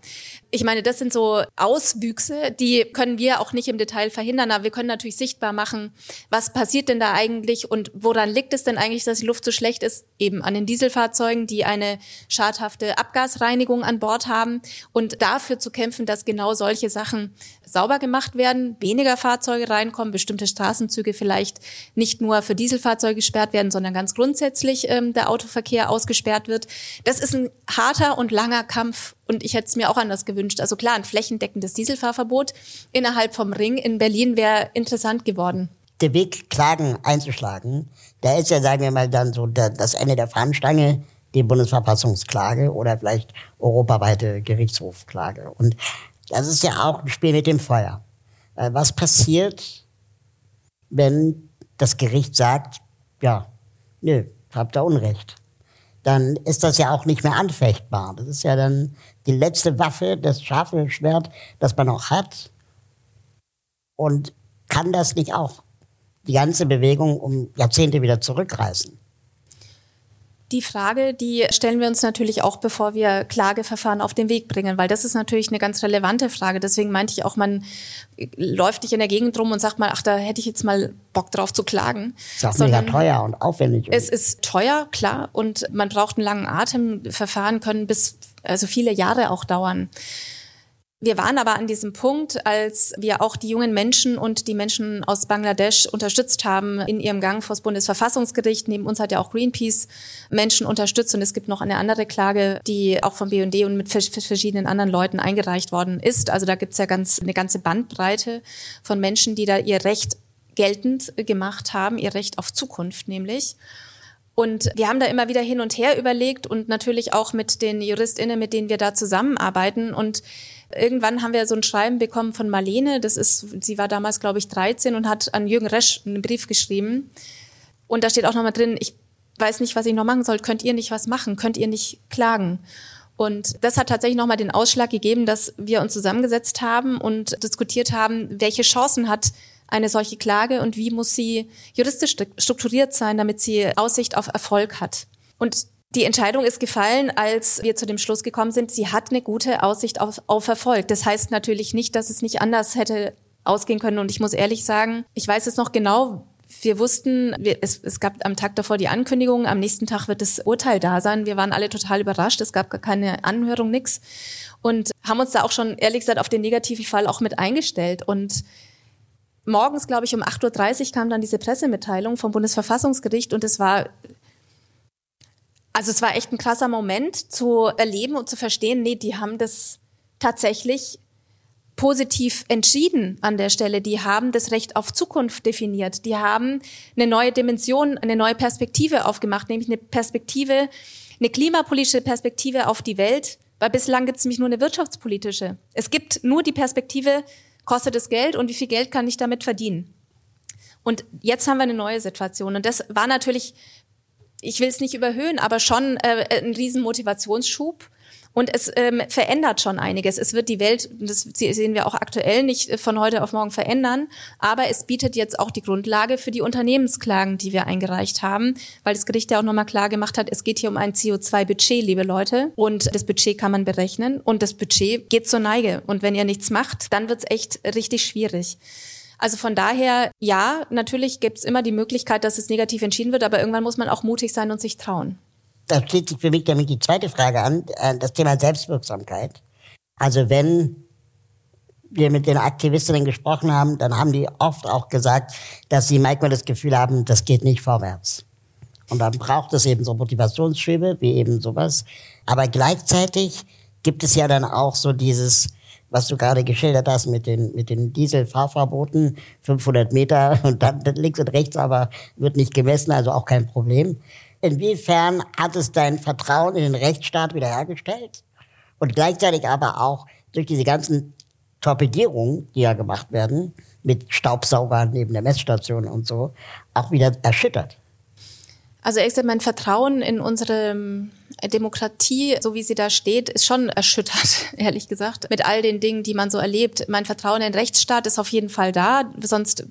Ich meine, das sind so Auswüchse, die können wir auch nicht im Detail verhindern, aber wir können natürlich sichtbar machen, was passiert denn da eigentlich und woran liegt es denn eigentlich, dass die Luft so schlecht ist? Eben an den Dieselfahrzeugen, die eine schadhafte Abgasreinigung an Bord haben und dafür zu kämpfen, dass genau solche Sachen sauber gemacht werden, weniger Fahrzeuge reinkommen, bestimmte Straßenzüge vielleicht nicht nur für Dieselfahrzeuge gesperrt werden, sondern ganz grundsätzlich ähm, der Autoverkehr ausgesperrt wird. Das ist ein harter und langer Kampf und ich hätte es mir auch anders gewünscht. Also klar, ein flächendeckendes Dieselfahrverbot innerhalb vom Ring in Berlin wäre interessant geworden der Weg, Klagen einzuschlagen, da ist ja, sagen wir mal, dann so das Ende der Fahnenstange, die Bundesverfassungsklage oder vielleicht europaweite Gerichtshofklage. Und das ist ja auch ein Spiel mit dem Feuer. Äh, was passiert, wenn das Gericht sagt, ja, nö, habt ihr Unrecht? Dann ist das ja auch nicht mehr anfechtbar. Das ist ja dann die letzte Waffe, das scharfe Schwert, das man noch hat. Und kann das nicht auch die ganze Bewegung um Jahrzehnte wieder zurückreißen? Die Frage, die stellen wir uns natürlich auch, bevor wir Klageverfahren auf den Weg bringen, weil das ist natürlich eine ganz relevante Frage. Deswegen meinte ich auch, man läuft nicht in der Gegend rum und sagt mal, ach, da hätte ich jetzt mal Bock drauf zu klagen. Ist auch Sondern mega teuer und aufwendig. Es ist teuer, klar, und man braucht einen langen Atem. Verfahren können bis also viele Jahre auch dauern. Wir waren aber an diesem Punkt, als wir auch die jungen Menschen und die Menschen aus Bangladesch unterstützt haben in ihrem Gang vor das Bundesverfassungsgericht. Neben uns hat ja auch Greenpeace Menschen unterstützt und es gibt noch eine andere Klage, die auch vom BND und mit verschiedenen anderen Leuten eingereicht worden ist. Also da gibt es ja ganz eine ganze Bandbreite von Menschen, die da ihr Recht geltend gemacht haben, ihr Recht auf Zukunft nämlich. Und wir haben da immer wieder hin und her überlegt und natürlich auch mit den JuristInnen, mit denen wir da zusammenarbeiten. Und irgendwann haben wir so ein Schreiben bekommen von Marlene, das ist, sie war damals, glaube ich, 13 und hat an Jürgen Resch einen Brief geschrieben. Und da steht auch nochmal drin, ich weiß nicht, was ich noch machen soll, könnt ihr nicht was machen, könnt ihr nicht klagen. Und das hat tatsächlich nochmal den Ausschlag gegeben, dass wir uns zusammengesetzt haben und diskutiert haben, welche Chancen hat eine solche Klage und wie muss sie juristisch strukturiert sein, damit sie Aussicht auf Erfolg hat. Und die Entscheidung ist gefallen, als wir zu dem Schluss gekommen sind, sie hat eine gute Aussicht auf, auf Erfolg. Das heißt natürlich nicht, dass es nicht anders hätte ausgehen können. Und ich muss ehrlich sagen, ich weiß es noch genau. Wir wussten, wir, es, es gab am Tag davor die Ankündigung, am nächsten Tag wird das Urteil da sein. Wir waren alle total überrascht. Es gab gar keine Anhörung, nix. Und haben uns da auch schon, ehrlich gesagt, auf den negativen Fall auch mit eingestellt. Und morgens, glaube ich, um 8.30 Uhr kam dann diese Pressemitteilung vom Bundesverfassungsgericht und es war also es war echt ein krasser Moment zu erleben und zu verstehen, nee, die haben das tatsächlich positiv entschieden an der Stelle. Die haben das Recht auf Zukunft definiert. Die haben eine neue Dimension, eine neue Perspektive aufgemacht, nämlich eine Perspektive, eine klimapolitische Perspektive auf die Welt, weil bislang gibt es nämlich nur eine wirtschaftspolitische. Es gibt nur die Perspektive, kostet es Geld und wie viel Geld kann ich damit verdienen? Und jetzt haben wir eine neue Situation. Und das war natürlich ich will es nicht überhöhen, aber schon äh, ein riesen Motivationsschub. Und es ähm, verändert schon einiges. Es wird die Welt, das sehen wir auch aktuell, nicht von heute auf morgen verändern. Aber es bietet jetzt auch die Grundlage für die Unternehmensklagen, die wir eingereicht haben, weil das Gericht ja auch nochmal klar gemacht hat, es geht hier um ein CO2-Budget, liebe Leute. Und das Budget kann man berechnen. Und das Budget geht zur Neige. Und wenn ihr nichts macht, dann wird's echt richtig schwierig. Also von daher, ja, natürlich gibt es immer die Möglichkeit, dass es negativ entschieden wird, aber irgendwann muss man auch mutig sein und sich trauen. Da schließt sich für mich damit die zweite Frage an, äh, das Thema Selbstwirksamkeit. Also wenn wir mit den Aktivistinnen gesprochen haben, dann haben die oft auch gesagt, dass sie manchmal das Gefühl haben, das geht nicht vorwärts. Und dann braucht es eben so Motivationsschübe, wie eben sowas. Aber gleichzeitig gibt es ja dann auch so dieses, was du gerade geschildert hast mit den, mit den Dieselfahrverboten, 500 Meter und dann links und rechts, aber wird nicht gemessen, also auch kein Problem. Inwiefern hat es dein Vertrauen in den Rechtsstaat wiederhergestellt? Und gleichzeitig aber auch durch diese ganzen Torpedierungen, die ja gemacht werden, mit Staubsaugern neben der Messstation und so, auch wieder erschüttert. Also ehrlich gesagt, mein Vertrauen in unsere ähm, Demokratie, so wie sie da steht, ist schon erschüttert, ehrlich gesagt, mit all den Dingen, die man so erlebt. Mein Vertrauen in den Rechtsstaat ist auf jeden Fall da, sonst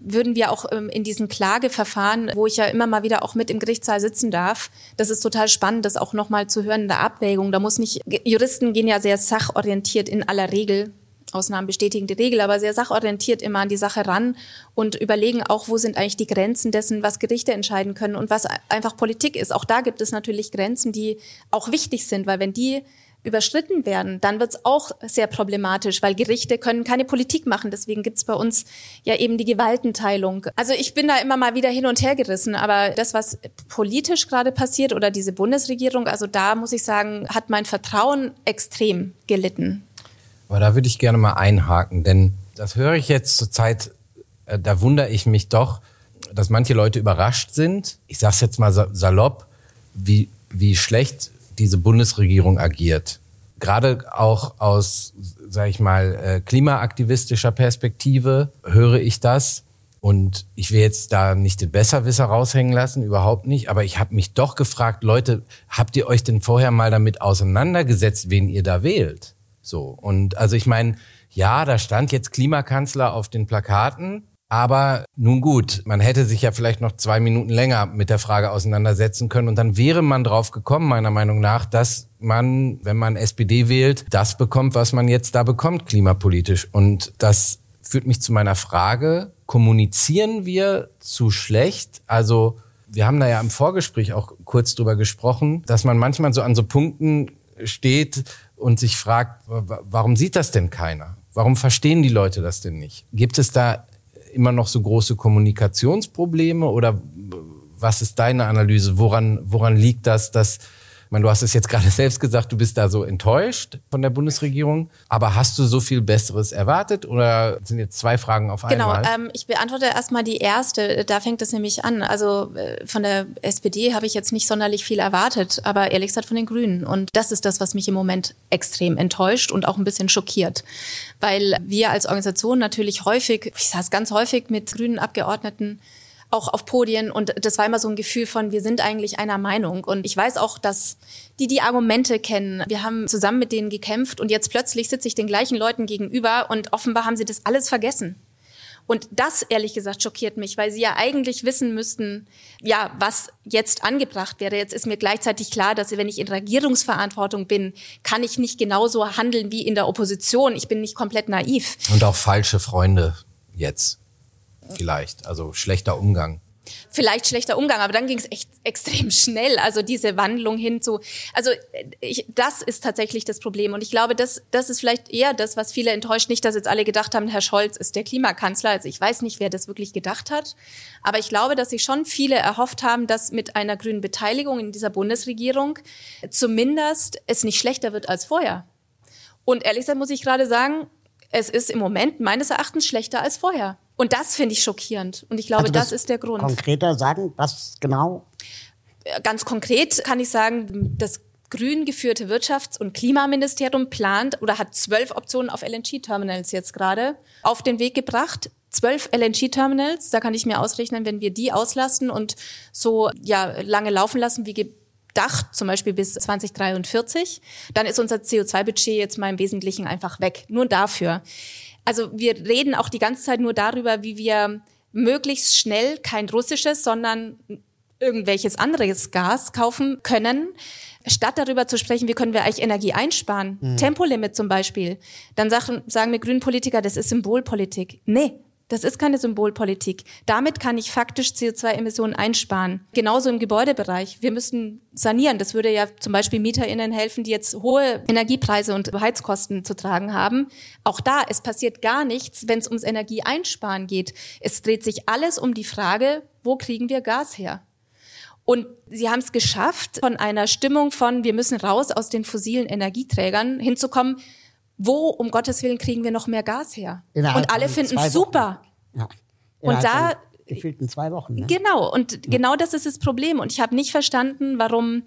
würden wir auch ähm, in diesen Klageverfahren, wo ich ja immer mal wieder auch mit im Gerichtssaal sitzen darf, das ist total spannend, das auch nochmal zu hören in der Abwägung. Da muss nicht, Juristen gehen ja sehr sachorientiert in aller Regel Ausnahmen bestätigen die Regel, aber sehr sachorientiert immer an die Sache ran und überlegen auch, wo sind eigentlich die Grenzen dessen, was Gerichte entscheiden können und was einfach Politik ist. Auch da gibt es natürlich Grenzen, die auch wichtig sind, weil wenn die überschritten werden, dann wird es auch sehr problematisch, weil Gerichte können keine Politik machen. Deswegen gibt es bei uns ja eben die Gewaltenteilung. Also ich bin da immer mal wieder hin und her gerissen, aber das, was politisch gerade passiert oder diese Bundesregierung, also da muss ich sagen, hat mein Vertrauen extrem gelitten. Aber da würde ich gerne mal einhaken, denn das höre ich jetzt zurzeit, äh, da wundere ich mich doch, dass manche Leute überrascht sind. Ich sage es jetzt mal salopp, wie, wie schlecht diese Bundesregierung agiert. Gerade auch aus, sage ich mal, äh, klimaaktivistischer Perspektive höre ich das. Und ich will jetzt da nicht den Besserwisser raushängen lassen, überhaupt nicht. Aber ich habe mich doch gefragt, Leute, habt ihr euch denn vorher mal damit auseinandergesetzt, wen ihr da wählt? So. Und also ich meine, ja, da stand jetzt Klimakanzler auf den Plakaten. Aber nun gut, man hätte sich ja vielleicht noch zwei Minuten länger mit der Frage auseinandersetzen können und dann wäre man drauf gekommen, meiner Meinung nach, dass man, wenn man SPD wählt, das bekommt, was man jetzt da bekommt, klimapolitisch. Und das führt mich zu meiner Frage, kommunizieren wir zu schlecht? Also wir haben da ja im Vorgespräch auch kurz drüber gesprochen, dass man manchmal so an so Punkten steht und sich fragt, warum sieht das denn keiner? Warum verstehen die Leute das denn nicht? Gibt es da immer noch so große Kommunikationsprobleme oder was ist deine Analyse? Woran, woran liegt das, dass meine, du hast es jetzt gerade selbst gesagt, du bist da so enttäuscht von der Bundesregierung. Aber hast du so viel Besseres erwartet oder sind jetzt zwei Fragen auf genau, einmal? Genau, ähm, ich beantworte erstmal die erste. Da fängt es nämlich an. Also äh, von der SPD habe ich jetzt nicht sonderlich viel erwartet, aber ehrlich gesagt von den Grünen. Und das ist das, was mich im Moment extrem enttäuscht und auch ein bisschen schockiert. Weil wir als Organisation natürlich häufig, ich saß ganz häufig mit grünen Abgeordneten auch auf Podien und das war immer so ein Gefühl von, wir sind eigentlich einer Meinung. Und ich weiß auch, dass die die Argumente kennen. Wir haben zusammen mit denen gekämpft und jetzt plötzlich sitze ich den gleichen Leuten gegenüber und offenbar haben sie das alles vergessen. Und das, ehrlich gesagt, schockiert mich, weil sie ja eigentlich wissen müssten, ja, was jetzt angebracht wäre. Jetzt ist mir gleichzeitig klar, dass wenn ich in Regierungsverantwortung bin, kann ich nicht genauso handeln wie in der Opposition. Ich bin nicht komplett naiv. Und auch falsche Freunde jetzt vielleicht. Also schlechter Umgang. Vielleicht schlechter Umgang, aber dann ging es echt extrem schnell. Also diese Wandlung hin zu, also ich, das ist tatsächlich das Problem. Und ich glaube, das, das ist vielleicht eher das, was viele enttäuscht. Nicht, dass jetzt alle gedacht haben, Herr Scholz ist der Klimakanzler. Also ich weiß nicht, wer das wirklich gedacht hat. Aber ich glaube, dass sich schon viele erhofft haben, dass mit einer grünen Beteiligung in dieser Bundesregierung zumindest es nicht schlechter wird als vorher. Und ehrlich gesagt muss ich gerade sagen, es ist im Moment meines Erachtens schlechter als vorher. Und das finde ich schockierend. Und ich glaube, also das, ist der Grund. Konkreter sagen, was genau? Äh, ganz konkret kann ich sagen, das grün geführte Wirtschafts- und Klimaministerium plant oder hat zwölf Optionen auf LNG-Terminals jetzt gerade auf den Weg gebracht. Zwölf LNG-Terminals, da kann ich mir ausrechnen, wenn wir die auslasten und so ja lange laufen lassen wie gedacht, zum Beispiel bis 2043, dann ist unser CO2-Budget jetzt mal im Wesentlichen einfach weg. Nur dafür. Also wir reden auch die ganze Zeit nur darüber, wie wir möglichst schnell kein russisches, sondern irgendwelches anderes Gas kaufen können, statt darüber zu sprechen, wie können wir eigentlich Energie einsparen. Mhm. Tempolimit zum Beispiel. Dann sagen, sagen mir Grünen Politiker, das ist Symbolpolitik. Nee, das ist keine Symbolpolitik. Damit kann ich faktisch CO2-Emissionen einsparen. Genauso im Gebäudebereich. Wir müssen sanieren. Das würde ja zum Beispiel MieterInnen helfen, die jetzt hohe Energiepreise und Heizkosten zu tragen haben. Auch da, es passiert gar nichts, wenn es ums Energieeinsparen geht. Es dreht sich alles um die Frage, wo kriegen wir Gas her? Und sie haben es geschafft, von einer Stimmung von, wir müssen raus aus den fossilen Energieträgern hinzukommen, wo um Gottes Willen kriegen wir noch mehr Gas her? Innerhalb und alle finden es super. Ja. Und da gefühlt in zwei Wochen. Ne? Genau, und ja. genau das ist das Problem. Und ich habe nicht verstanden, warum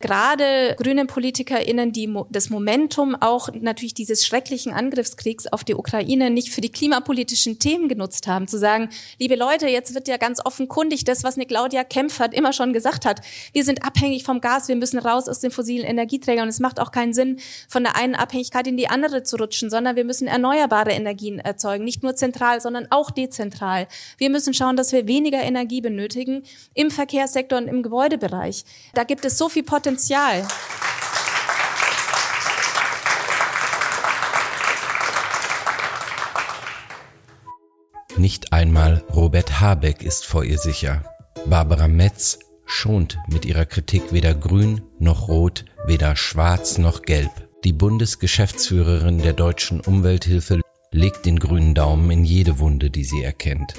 gerade grüne PolitikerInnen, die das Momentum auch natürlich dieses schrecklichen Angriffskriegs auf die Ukraine nicht für die klimapolitischen Themen genutzt haben, zu sagen, liebe Leute, jetzt wird ja ganz offenkundig das, was eine Claudia Kempfert immer schon gesagt hat. Wir sind abhängig vom Gas, wir müssen raus aus den fossilen Energieträgern und es macht auch keinen Sinn, von der einen Abhängigkeit in die andere zu rutschen, sondern wir müssen erneuerbare Energien erzeugen, nicht nur zentral, sondern auch dezentral. Wir müssen schauen, dass wir weniger Energie benötigen im Verkehrssektor und im Gebäudebereich. Da gibt es so viel Potenzial Potenzial. Nicht einmal Robert Habeck ist vor ihr sicher. Barbara Metz schont mit ihrer Kritik weder grün noch rot, weder schwarz noch gelb. Die Bundesgeschäftsführerin der deutschen Umwelthilfe legt den grünen Daumen in jede Wunde, die sie erkennt.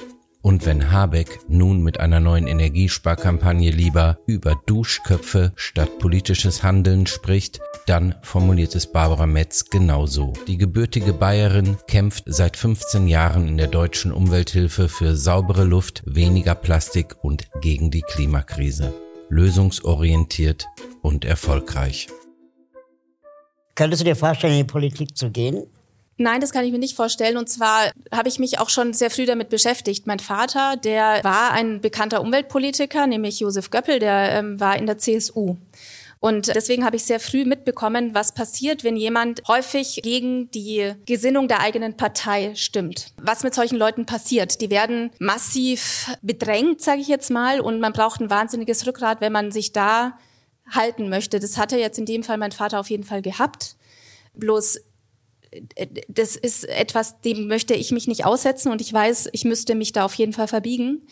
Und wenn Habeck nun mit einer neuen Energiesparkampagne lieber über Duschköpfe statt politisches Handeln spricht, dann formuliert es Barbara Metz genauso. Die gebürtige Bayerin kämpft seit 15 Jahren in der deutschen Umwelthilfe für saubere Luft, weniger Plastik und gegen die Klimakrise. Lösungsorientiert und erfolgreich. Könntest du dir vorstellen, in die Politik zu gehen? Nein, das kann ich mir nicht vorstellen. Und zwar habe ich mich auch schon sehr früh damit beschäftigt. Mein Vater, der war ein bekannter Umweltpolitiker, nämlich Josef Göppel, der ähm, war in der CSU. Und deswegen habe ich sehr früh mitbekommen, was passiert, wenn jemand häufig gegen die Gesinnung der eigenen Partei stimmt. Was mit solchen Leuten passiert. Die werden massiv bedrängt, sage ich jetzt mal, und man braucht ein wahnsinniges Rückgrat, wenn man sich da halten möchte. Das hat er jetzt in dem Fall mein Vater auf jeden Fall gehabt. Bloß das ist etwas, dem möchte ich mich nicht aussetzen und ich weiß, ich müsste mich da auf jeden Fall verbiegen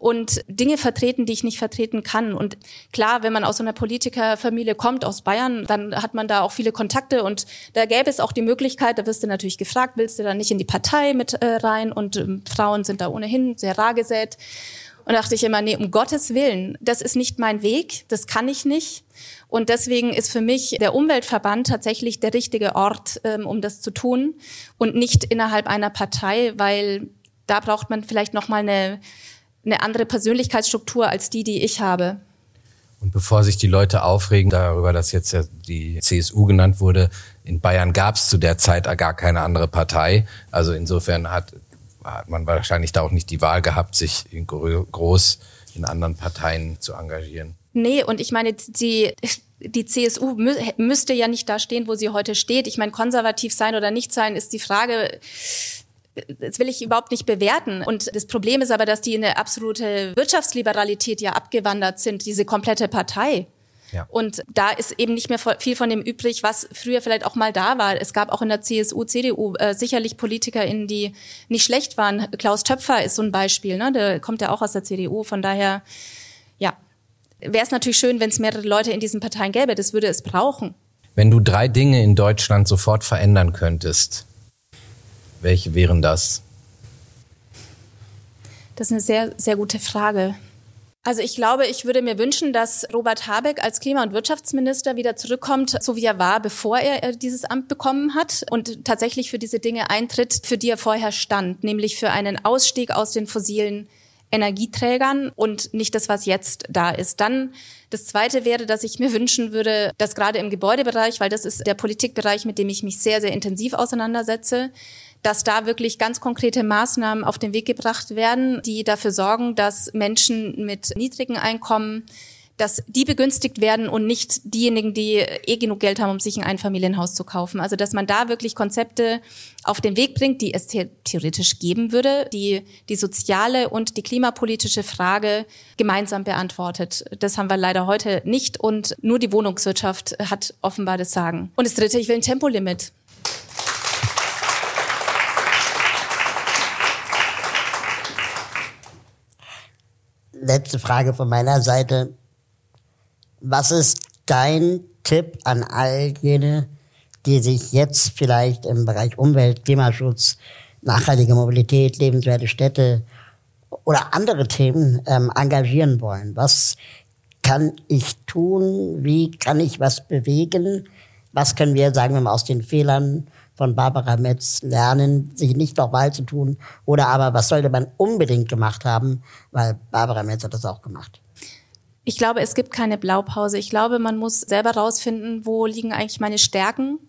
und Dinge vertreten, die ich nicht vertreten kann. Und klar, wenn man aus so einer Politikerfamilie kommt, aus Bayern, dann hat man da auch viele Kontakte und da gäbe es auch die Möglichkeit, da wirst du natürlich gefragt, willst du da nicht in die Partei mit äh, rein? Und ähm, Frauen sind da ohnehin sehr rar gesät. Und dachte ich immer, nee, um Gottes Willen, das ist nicht mein Weg, das kann ich nicht. Und deswegen ist für mich der Umweltverband tatsächlich der richtige Ort, ähm, um das zu tun und nicht innerhalb einer Partei, weil da braucht man vielleicht noch mal eine, eine andere Persönlichkeitsstruktur als die, die ich habe. Und bevor sich die Leute aufregen darüber, dass jetzt ja die CSU genannt wurde, in Bayern gab es zu der Zeit gar keine andere Partei. Also insofern hat, hat man wahrscheinlich da auch nicht die Wahl gehabt, sich in groß in anderen Parteien zu engagieren. Nee, und ich meine, die, die CSU mü müsste ja nicht da stehen, wo sie heute steht. Ich meine, konservativ sein oder nicht sein ist die Frage, das will ich überhaupt nicht bewerten. Und das Problem ist aber, dass die in eine absolute Wirtschaftsliberalität ja abgewandert sind, diese komplette Partei. Ja. Und da ist eben nicht mehr viel von dem übrig, was früher vielleicht auch mal da war. Es gab auch in der CSU, CDU äh, sicherlich PolitikerInnen, die nicht schlecht waren. Klaus Töpfer ist so ein Beispiel, ne? Der kommt ja auch aus der CDU. Von daher, ja, wäre es natürlich schön, wenn es mehrere Leute in diesen Parteien gäbe. Das würde es brauchen. Wenn du drei Dinge in Deutschland sofort verändern könntest, welche wären das? Das ist eine sehr, sehr gute Frage. Also ich glaube, ich würde mir wünschen, dass Robert Habeck als Klima- und Wirtschaftsminister wieder zurückkommt, so wie er war, bevor er dieses Amt bekommen hat und tatsächlich für diese Dinge eintritt, für die er vorher stand, nämlich für einen Ausstieg aus den fossilen Energieträgern und nicht das, was jetzt da ist. Dann das Zweite wäre, dass ich mir wünschen würde, dass gerade im Gebäudebereich, weil das ist der Politikbereich, mit dem ich mich sehr, sehr intensiv auseinandersetze, dass da wirklich ganz konkrete Maßnahmen auf den Weg gebracht werden, die dafür sorgen, dass Menschen mit niedrigen Einkommen dass die begünstigt werden und nicht diejenigen, die eh genug Geld haben, um sich ein Einfamilienhaus zu kaufen. Also dass man da wirklich Konzepte auf den Weg bringt, die es theoretisch geben würde, die die soziale und die klimapolitische Frage gemeinsam beantwortet. Das haben wir leider heute nicht und nur die Wohnungswirtschaft hat offenbar das Sagen. Und das Dritte, ich will ein Tempolimit. Letzte Frage von meiner Seite. Was ist dein Tipp an all jene, die sich jetzt vielleicht im Bereich Umwelt, Klimaschutz, nachhaltige Mobilität, lebenswerte Städte oder andere Themen ähm, engagieren wollen? Was kann ich tun? Wie kann ich was bewegen? Was können wir, sagen wir mal, aus den Fehlern von Barbara Metz lernen, sich nicht nochmal zu tun? Oder aber, was sollte man unbedingt gemacht haben? Weil Barbara Metz hat das auch gemacht. Ich glaube, es gibt keine Blaupause. Ich glaube, man muss selber rausfinden, wo liegen eigentlich meine Stärken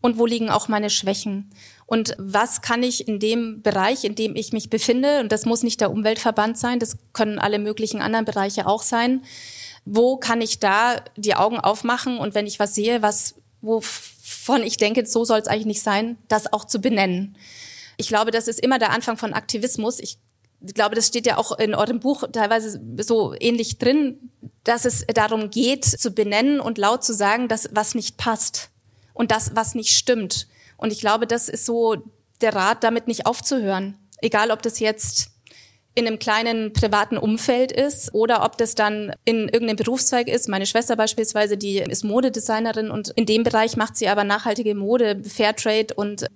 und wo liegen auch meine Schwächen. Und was kann ich in dem Bereich, in dem ich mich befinde, und das muss nicht der Umweltverband sein, das können alle möglichen anderen Bereiche auch sein, wo kann ich da die Augen aufmachen und wenn ich was sehe, was, wovon ich denke, so soll es eigentlich nicht sein, das auch zu benennen. Ich glaube, das ist immer der Anfang von Aktivismus. Ich ich glaube, das steht ja auch in eurem Buch teilweise so ähnlich drin, dass es darum geht, zu benennen und laut zu sagen, dass was nicht passt und das, was nicht stimmt. Und ich glaube, das ist so der Rat, damit nicht aufzuhören. Egal, ob das jetzt in einem kleinen privaten Umfeld ist oder ob das dann in irgendeinem Berufszweig ist. Meine Schwester beispielsweise, die ist Modedesignerin und in dem Bereich macht sie aber nachhaltige Mode, Fairtrade und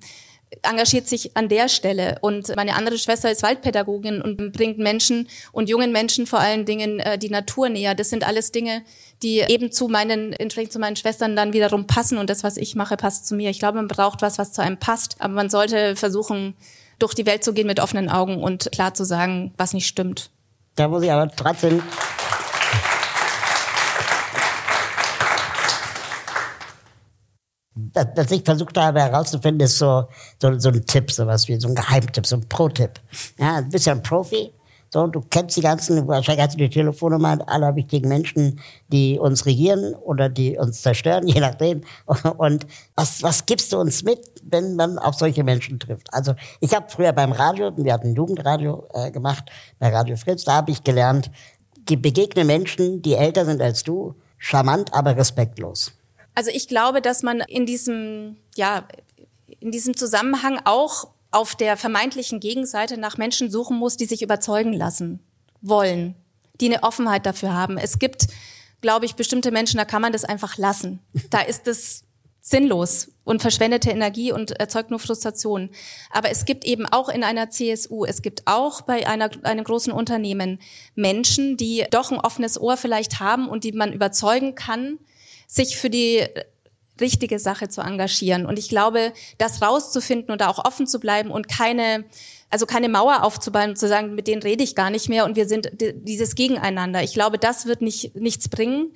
engagiert sich an der Stelle. Und meine andere Schwester ist Waldpädagogin und bringt Menschen und jungen Menschen vor allen Dingen äh, die Natur näher. Das sind alles Dinge, die eben zu meinen, entsprechend zu meinen Schwestern dann wiederum passen und das, was ich mache, passt zu mir. Ich glaube, man braucht was, was zu einem passt, aber man sollte versuchen, durch die Welt zu gehen mit offenen Augen und klar zu sagen, was nicht stimmt. Da muss ich aber trotzdem was ich versucht habe herauszufinden, ist so, so, so ein Tipp, sowas wie so ein Geheimtipp, so ein Pro-Tipp. Ja, bist ja ein Profi. So, du kennst die ganzen, wahrscheinlich hast du die Telefonnummer aller wichtigen Menschen, die uns regieren oder die uns zerstören, je nachdem. Und was, was gibst du uns mit, wenn man auf solche Menschen trifft? Also ich habe früher beim Radio, wir hatten Jugendradio äh, gemacht, bei Radio Fritz, da habe ich gelernt, begegne Menschen, die älter sind als du, charmant, aber respektlos. Also ich glaube, dass man in diesem, ja, in diesem Zusammenhang auch auf der vermeintlichen Gegenseite nach Menschen suchen muss, die sich überzeugen lassen wollen, die eine Offenheit dafür haben. Es gibt, glaube ich, bestimmte Menschen, da kann man das einfach lassen. Da ist es sinnlos und verschwendete Energie und erzeugt nur Frustration. Aber es gibt eben auch in einer CSU, es gibt auch bei einer, einem großen Unternehmen Menschen, die doch ein offenes Ohr vielleicht haben und die man überzeugen kann, sich für die richtige Sache zu engagieren. Und ich glaube, das rauszufinden und da auch offen zu bleiben und keine, also keine Mauer aufzubauen und zu sagen, mit denen rede ich gar nicht mehr und wir sind dieses Gegeneinander. Ich glaube, das wird nicht, nichts bringen.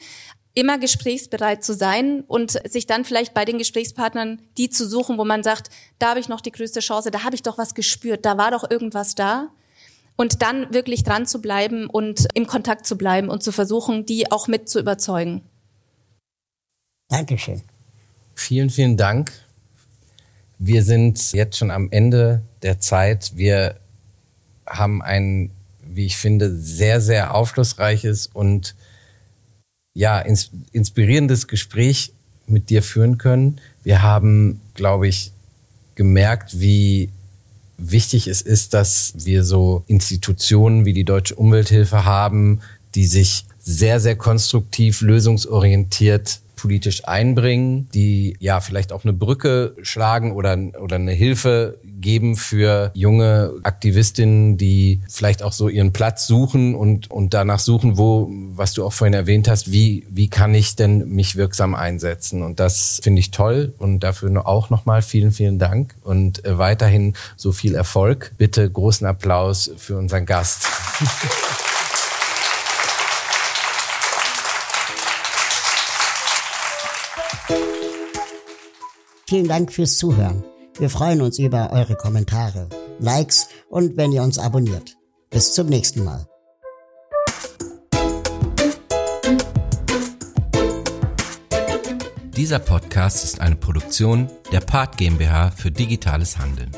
Immer gesprächsbereit zu sein und sich dann vielleicht bei den Gesprächspartnern die zu suchen, wo man sagt, da habe ich noch die größte Chance, da habe ich doch was gespürt, da war doch irgendwas da. Und dann wirklich dran zu bleiben und im Kontakt zu bleiben und zu versuchen, die auch mit zu überzeugen. Dankeschön. Vielen, vielen Dank. Wir sind jetzt schon am Ende der Zeit. Wir haben ein, wie ich finde, sehr, sehr aufschlussreiches und ja, ins, inspirierendes Gespräch mit dir führen können. Wir haben, glaube ich, gemerkt, wie wichtig es ist, dass wir so Institutionen wie die Deutsche Umwelthilfe haben, die sich sehr, sehr konstruktiv, lösungsorientiert politisch einbringen, die ja vielleicht auch eine Brücke schlagen oder, oder eine Hilfe geben für junge Aktivistinnen, die vielleicht auch so ihren Platz suchen und, und danach suchen, wo, was du auch vorhin erwähnt hast, wie, wie kann ich denn mich wirksam einsetzen? Und das finde ich toll und dafür auch nochmal vielen, vielen Dank und äh, weiterhin so viel Erfolg. Bitte großen Applaus für unseren Gast. Vielen Dank fürs Zuhören. Wir freuen uns über eure Kommentare, Likes und wenn ihr uns abonniert. Bis zum nächsten Mal. Dieser Podcast ist eine Produktion der Part GmbH für digitales Handeln.